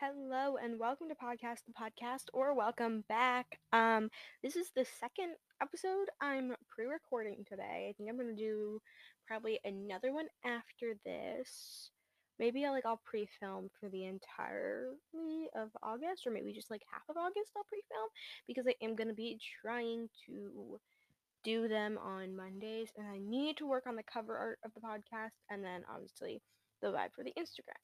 Hello and welcome to Podcast the Podcast or welcome back. Um this is the second episode I'm pre-recording today. I think I'm going to do probably another one after this. Maybe I'll like I'll pre-film for the entirety of August or maybe just like half of August I'll pre-film because I am going to be trying to do them on Mondays and I need to work on the cover art of the podcast and then obviously the vibe for the Instagram.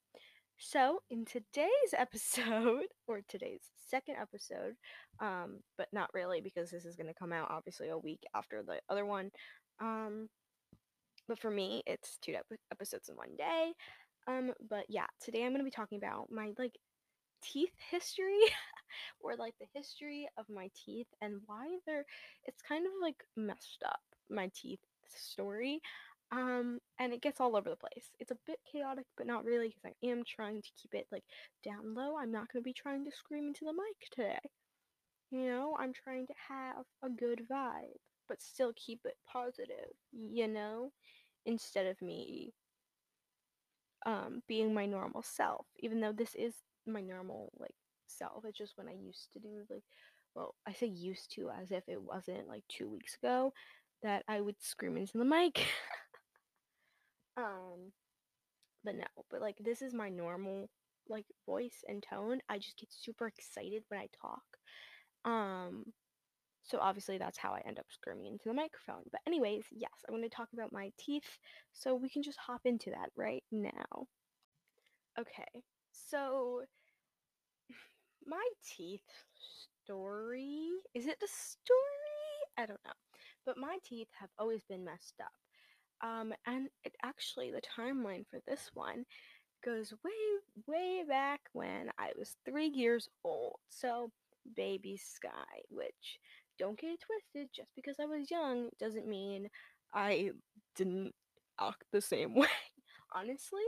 So, in today's episode, or today's second episode, um, but not really because this is going to come out obviously a week after the other one. Um, but for me, it's two ep- episodes in one day. Um, but yeah, today I'm going to be talking about my like teeth history or like the history of my teeth and why they're it's kind of like messed up my teeth story um, and it gets all over the place. It's a bit chaotic, but not really, because I am trying to keep it like down low. I'm not going to be trying to scream into the mic today. You know, I'm trying to have a good vibe, but still keep it positive, you know, instead of me um being my normal self, even though this is my normal like self. It's just when I used to do like well, I say used to as if it wasn't like 2 weeks ago that I would scream into the mic. Um, but no, but like this is my normal like voice and tone. I just get super excited when I talk. Um, so obviously that's how I end up screaming into the microphone. But anyways, yes, I'm going to talk about my teeth. So we can just hop into that right now. Okay. So my teeth story, is it the story? I don't know. But my teeth have always been messed up. Um, and it actually, the timeline for this one goes way, way back when I was three years old. So, baby Skye, which don't get it twisted, just because I was young doesn't mean I didn't act the same way. Honestly,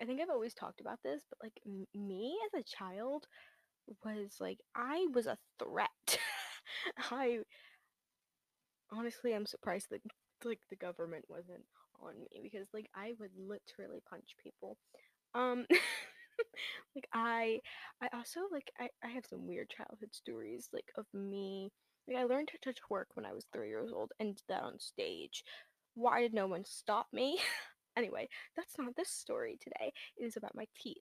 I think I've always talked about this, but like m- me as a child was like, I was a threat. I honestly, I'm surprised that like the government wasn't on me because like I would literally punch people. Um like I I also like I, I have some weird childhood stories like of me like I learned to twerk when I was three years old and did that on stage. Why did no one stop me? anyway, that's not this story today. It is about my teeth.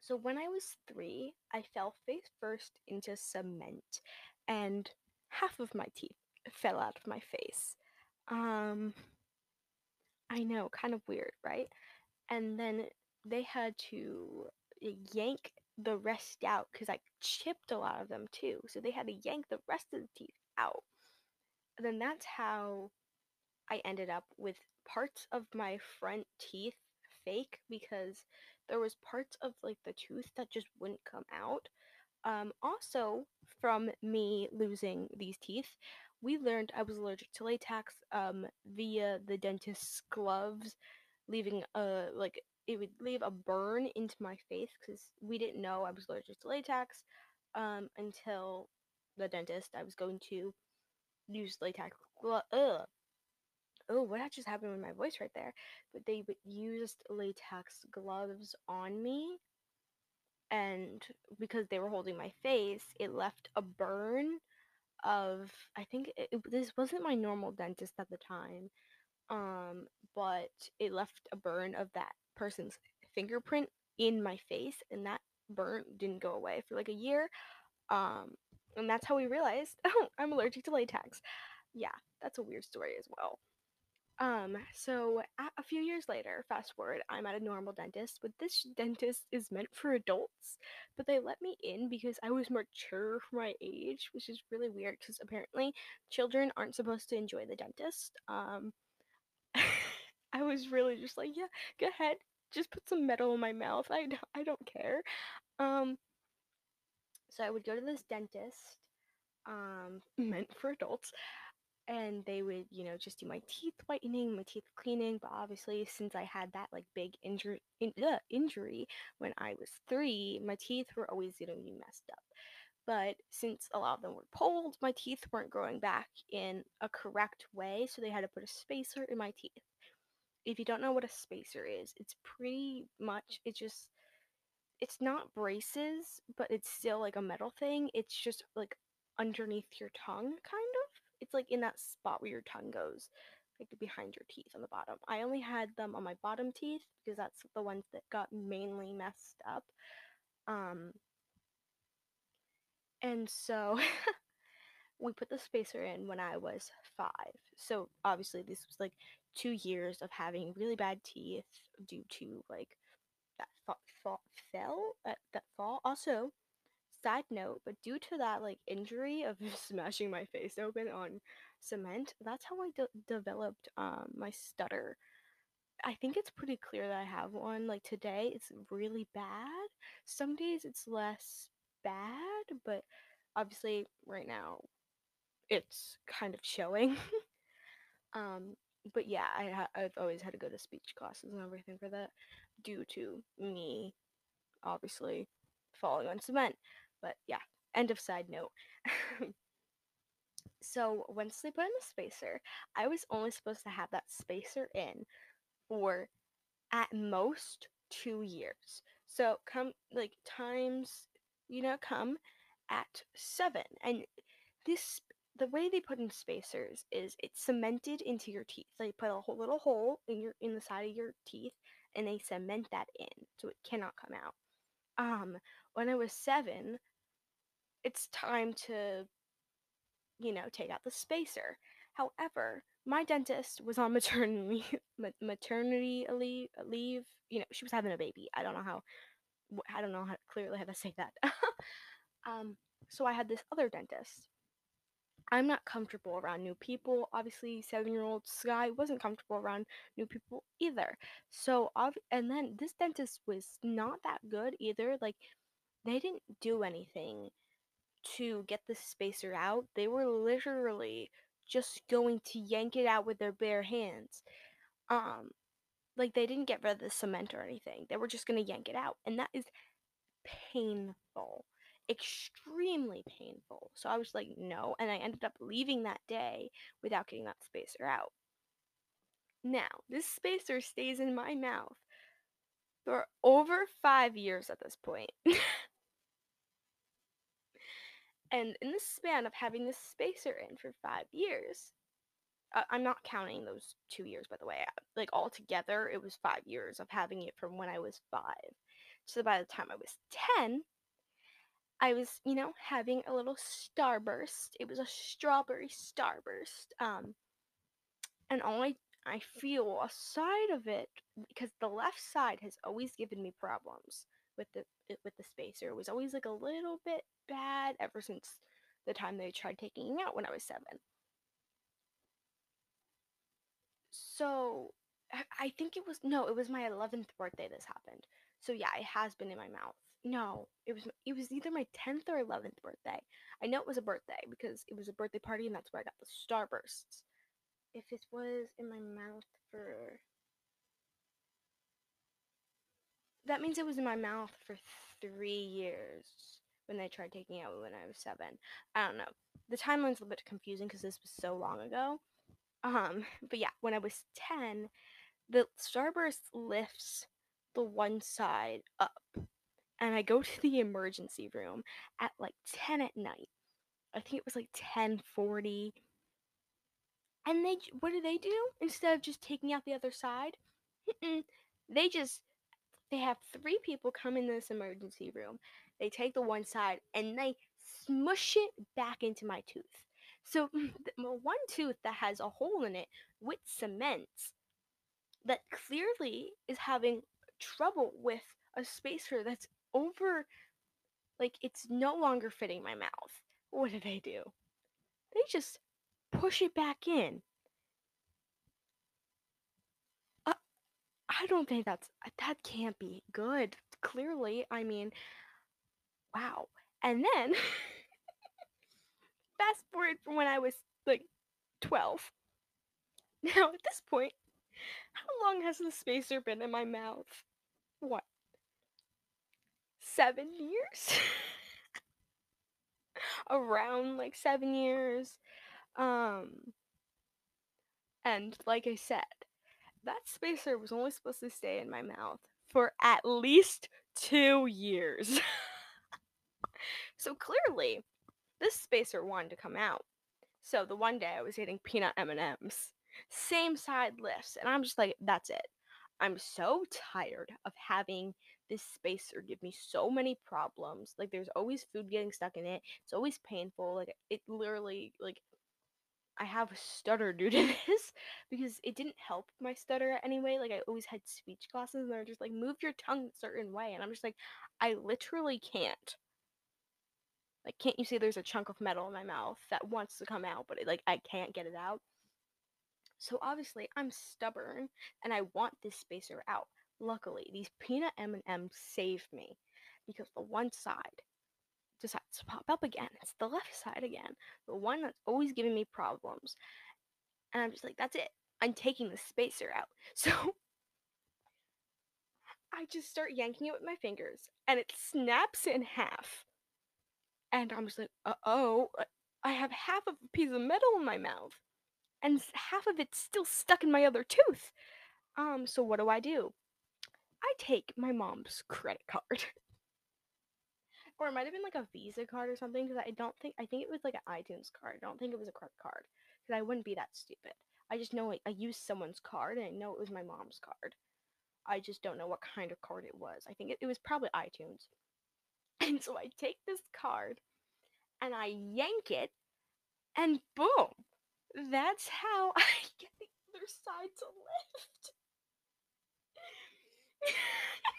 So when I was three, I fell face first into cement and half of my teeth fell out of my face. Um, I know, kind of weird, right? And then they had to yank the rest out because I chipped a lot of them too. So they had to yank the rest of the teeth out. And then that's how I ended up with parts of my front teeth fake because there was parts of like the tooth that just wouldn't come out. Um, also, from me losing these teeth, we learned I was allergic to latex um, via the dentist's gloves, leaving a like it would leave a burn into my face because we didn't know I was allergic to latex um, until the dentist. I was going to use latex glove. Ugh. Oh, what just happened with my voice right there? But they used latex gloves on me and because they were holding my face, it left a burn of I think it, this wasn't my normal dentist at the time, um, but it left a burn of that person's fingerprint in my face, and that burn didn't go away for like a year. Um, and that's how we realized, oh, I'm allergic to latex. Yeah, that's a weird story as well. Um, so a, a few years later, fast forward, I'm at a normal dentist, but this dentist is meant for adults, but they let me in because I was mature for my age, which is really weird because apparently children aren't supposed to enjoy the dentist. Um, I was really just like, yeah, go ahead, just put some metal in my mouth. I I don't care. Um, so I would go to this dentist, um, meant for adults, and they would you know just do my teeth whitening my teeth cleaning but obviously since i had that like big injury in, uh, injury when i was three my teeth were always going to be messed up but since a lot of them were pulled my teeth weren't growing back in a correct way so they had to put a spacer in my teeth if you don't know what a spacer is it's pretty much it just it's not braces, but it's still like a metal thing. It's just like underneath your tongue, kind. It's like in that spot where your tongue goes, like behind your teeth on the bottom. I only had them on my bottom teeth because that's the ones that got mainly messed up. Um, and so we put the spacer in when I was five. So obviously, this was like two years of having really bad teeth due to like that fa- fa- fell uh, that fall. Also, side note, but due to that like injury of smashing my face open on cement, that's how I de- developed um my stutter. I think it's pretty clear that I have one. Like today, it's really bad. Some days it's less bad, but obviously right now it's kind of showing. um, but yeah, I ha- I've always had to go to speech classes and everything for that due to me obviously falling on cement. But yeah, end of side note. so once they put in the spacer, I was only supposed to have that spacer in for at most two years. So come like times, you know, come at seven. And this the way they put in spacers is it's cemented into your teeth. They put a whole little hole in your in the side of your teeth and they cement that in so it cannot come out. Um, when I was seven, it's time to, you know, take out the spacer. However, my dentist was on maternity maternity leave, leave. You know, she was having a baby. I don't know how. I don't know how clearly how to say that. um, so I had this other dentist. I'm not comfortable around new people. Obviously, seven year old Skye wasn't comfortable around new people either. So, and then this dentist was not that good either. Like, they didn't do anything to get the spacer out. They were literally just going to yank it out with their bare hands. Um, like they didn't get rid of the cement or anything. They were just gonna yank it out, and that is painful, extremely painful. So I was like, no, and I ended up leaving that day without getting that spacer out. Now, this spacer stays in my mouth for over five years at this point. and in the span of having this spacer in for five years, uh, I'm not counting those two years, by the way. Like all together, it was five years of having it from when I was five. So by the time I was 10, I was, you know, having a little starburst. It was a strawberry starburst. Um, and all I, I feel side of it, because the left side has always given me problems with the eh, with the spacer. Was always like a little bit bad ever since the time they tried taking me out when I was seven. So I think it was no, it was my 11th birthday this happened. So yeah, it has been in my mouth. No, it was it was either my 10th or 11th birthday. I know it was a birthday because it was a birthday party and that's where I got the starbursts. If it was in my mouth for that means it was in my mouth for 3 years when they tried taking it out when I was 7. I don't know. The timeline's a little bit confusing because this was so long ago. Um, but yeah, when I was 10, the starburst lifts the one side up. And I go to the emergency room at like 10 at night. I think it was like 10:40. And they what do they do? Instead of just taking out the other side, they just they have three people come in this emergency room. They take the one side and they smush it back into my tooth. So one tooth that has a hole in it with cement that clearly is having trouble with a spacer that's over like it's no longer fitting my mouth. What do they do? They just push it back in. I don't think that's that can't be good. Clearly, I mean, wow. And then fast forward from when I was like 12. Now, at this point, how long has the spacer been in my mouth? What? Seven years? Around like seven years. Um, and like I said, that spacer was only supposed to stay in my mouth for at least two years. so clearly, this spacer wanted to come out. So the one day I was eating peanut M&Ms, same side lifts, and I'm just like, that's it. I'm so tired of having this spacer give me so many problems. Like there's always food getting stuck in it. It's always painful. Like it literally like I have a stutter due to this because it didn't help my stutter anyway. Like I always had speech classes and they're just like move your tongue a certain way and I'm just like I literally can't. Like can't you see there's a chunk of metal in my mouth that wants to come out but it, like I can't get it out. So obviously I'm stubborn and I want this spacer out. Luckily, these peanut M&Ms saved me because the one side decides to pop up again. It's the left side again, the one that's always giving me problems. And I'm just like, that's it. I'm taking the spacer out. So I just start yanking it with my fingers and it snaps in half. And I'm just like, uh oh, I have half of a piece of metal in my mouth and half of it's still stuck in my other tooth. Um, so what do I do? I take my mom's credit card. or it might have been like a Visa card or something because I don't think I think it was like an iTunes card. I don't think it was a credit card because I wouldn't be that stupid. I just know like, I used someone's card and I know it was my mom's card. I just don't know what kind of card it was. I think it, it was probably iTunes. And so I take this card and I yank it and boom, that's how I get the other side to lift.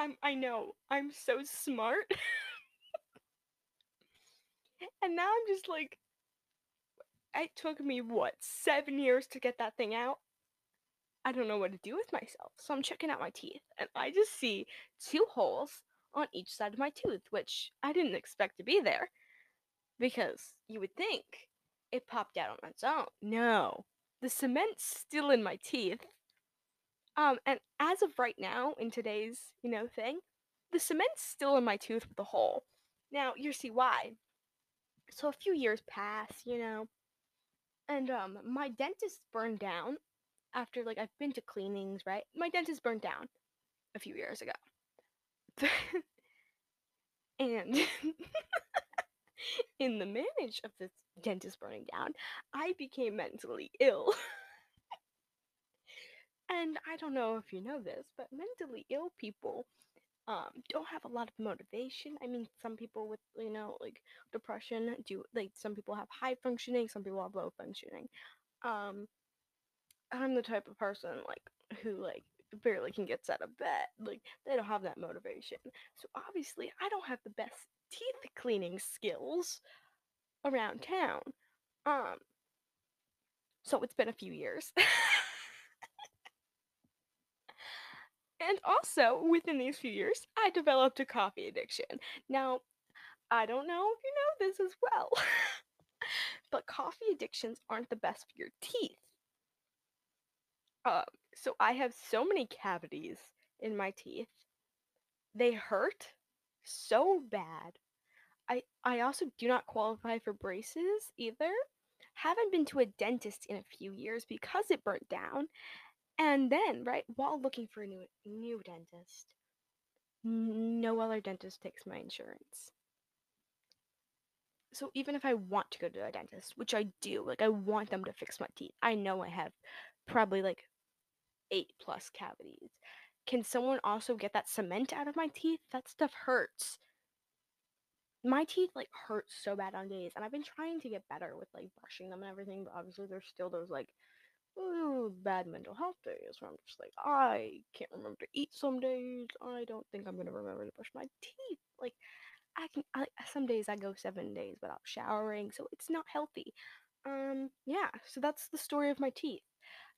I'm I know. I'm so smart. and now I'm just like it took me what, 7 years to get that thing out. I don't know what to do with myself. So I'm checking out my teeth and I just see two holes on each side of my tooth, which I didn't expect to be there because you would think it popped out on its own. No, the cement's still in my teeth. Um, and as of right now, in today's, you know, thing, the cement's still in my tooth with a hole. Now, you see why. So a few years pass, you know, and um, my dentist burned down after like I've been to cleanings, right? My dentist burned down a few years ago. and in the manage of this dentist burning down, I became mentally ill. and I don't know if you know this, but mentally ill people um don't have a lot of motivation. I mean, some people with you know like depression do like some people have high functioning, some people have low functioning. Um I'm the type of person like who like barely can get out of bed. Like they don't have that motivation. So obviously, I don't have the best teeth cleaning skills around town. Um so it's been a few years. and also, within these few years, I developed a coffee addiction. Now, I don't know if you know this as well, but coffee addictions aren't the best for your teeth. Um, so I have so many cavities in my teeth. They hurt so bad. I I also do not qualify for braces either. Haven't been to a dentist in a few years because it burnt down. And then, right, while looking for a new new dentist, no other dentist takes my insurance. So even if I want to go to a dentist, which I do, like I want them to fix my teeth. I know I have probably like eight plus cavities. Can someone also get that cement out of my teeth? That stuff hurts. My teeth like hurt so bad on days, and I've been trying to get better with like brushing them and everything, but obviously there's still those like bad mental health days where I'm just like, I can't remember to eat some days. I don't think I'm gonna remember to brush my teeth. Like, I can. I, some days I go seven days without showering, so it's not healthy. Um, yeah. So that's the story of my teeth.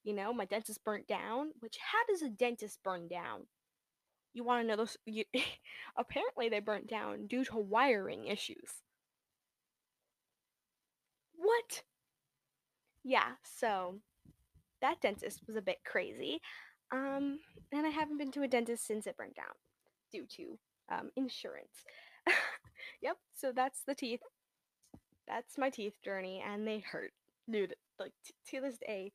You know, my dentist burnt down. Which how does a dentist burn down? You want to know those? You, apparently, they burnt down due to wiring issues. What? Yeah. So that dentist was a bit crazy. Um, and I haven't been to a dentist since it burned down due to um, insurance. yep, so that's the teeth. That's my teeth journey, and they hurt. Dude, like, t- to this day,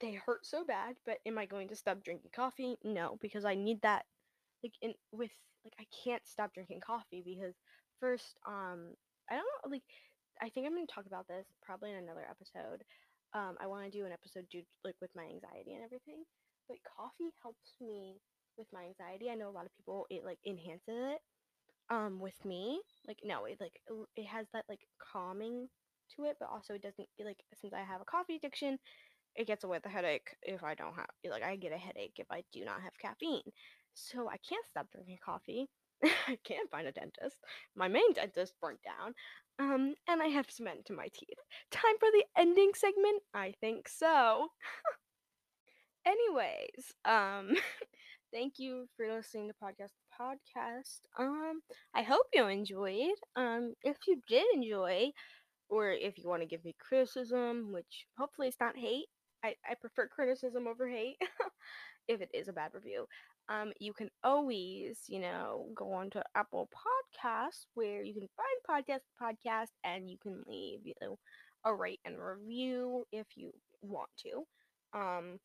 they hurt so bad, but am I going to stop drinking coffee? No, because I need that like in with like I can't stop drinking coffee because first um I don't know like I think I'm gonna talk about this probably in another episode. Um, I want to do an episode do like with my anxiety and everything, but coffee helps me with my anxiety. I know a lot of people it like enhances it. Um, with me, like no, it like it has that like calming to it, but also it doesn't like since I have a coffee addiction, it gets away with the headache if I don't have like I get a headache if I do not have caffeine. So I can't stop drinking coffee. I can't find a dentist. My main dentist burnt down. Um, and I have cement in my teeth. Time for the ending segment? I think so. Anyways, um, thank you for listening to podcast podcast. Um, I hope you enjoyed. Um, if you did enjoy, or if you want to give me criticism, which hopefully it's not hate. I, I prefer criticism over hate if it is a bad review. Um, you can always, you know, go on to Apple Podcasts where you can find podcast podcast and you can leave, you know, a rate and review if you want to. Um,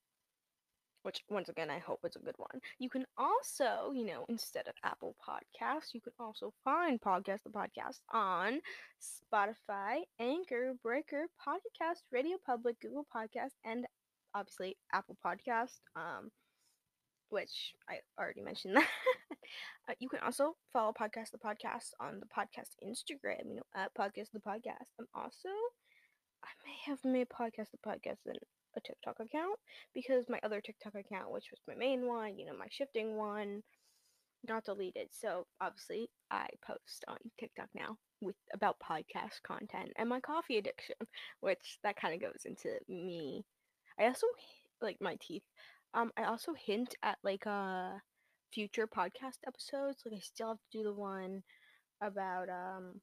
which once again I hope it's a good one. You can also, you know, instead of Apple Podcasts, you can also find Podcast the Podcast on Spotify, Anchor, Breaker, Podcast, Radio Public, Google Podcast, and obviously Apple Podcast. Um, which I already mentioned that. uh, you can also follow Podcast the Podcast on the podcast Instagram, you know, at Podcast the Podcast. I'm also I may have made Podcast the Podcast in a TikTok account because my other TikTok account, which was my main one, you know, my shifting one, got deleted. So obviously, I post on TikTok now with about podcast content and my coffee addiction, which that kind of goes into me. I also like my teeth. Um, I also hint at like uh future podcast episodes. Like I still have to do the one about um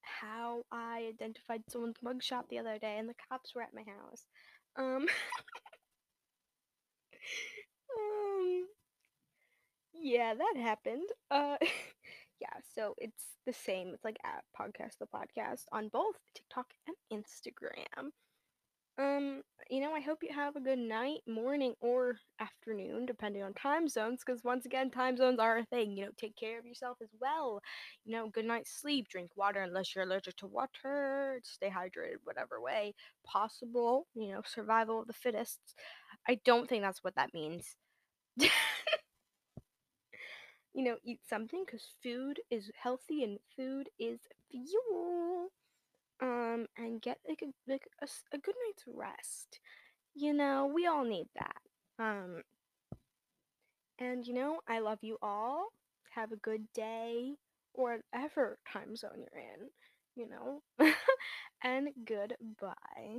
how I identified someone's mugshot the other day and the cops were at my house. Um, um yeah, that happened. Uh yeah, so it's the same. It's like at podcast the podcast on both TikTok and Instagram. Um, you know, I hope you have a good night, morning, or afternoon, depending on time zones, because once again, time zones are a thing. You know, take care of yourself as well. You know, good night's sleep, drink water unless you're allergic to water, stay hydrated, whatever way possible. You know, survival of the fittest. I don't think that's what that means. you know, eat something because food is healthy and food is fuel um and get like a like a, a good night's rest. You know we all need that um and you know i love you all. Have a good day whatever time zone you're in you know and goodbye